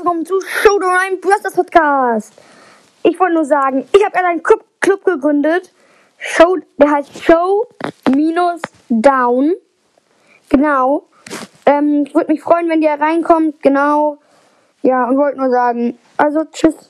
willkommen zu Showdown Brusters Podcast. Ich wollte nur sagen, ich habe einen Club, Club gegründet. Show, der heißt Show minus Down. Genau. Ähm, ich würde mich freuen, wenn ihr reinkommt. Genau. Ja, und wollte nur sagen, also tschüss.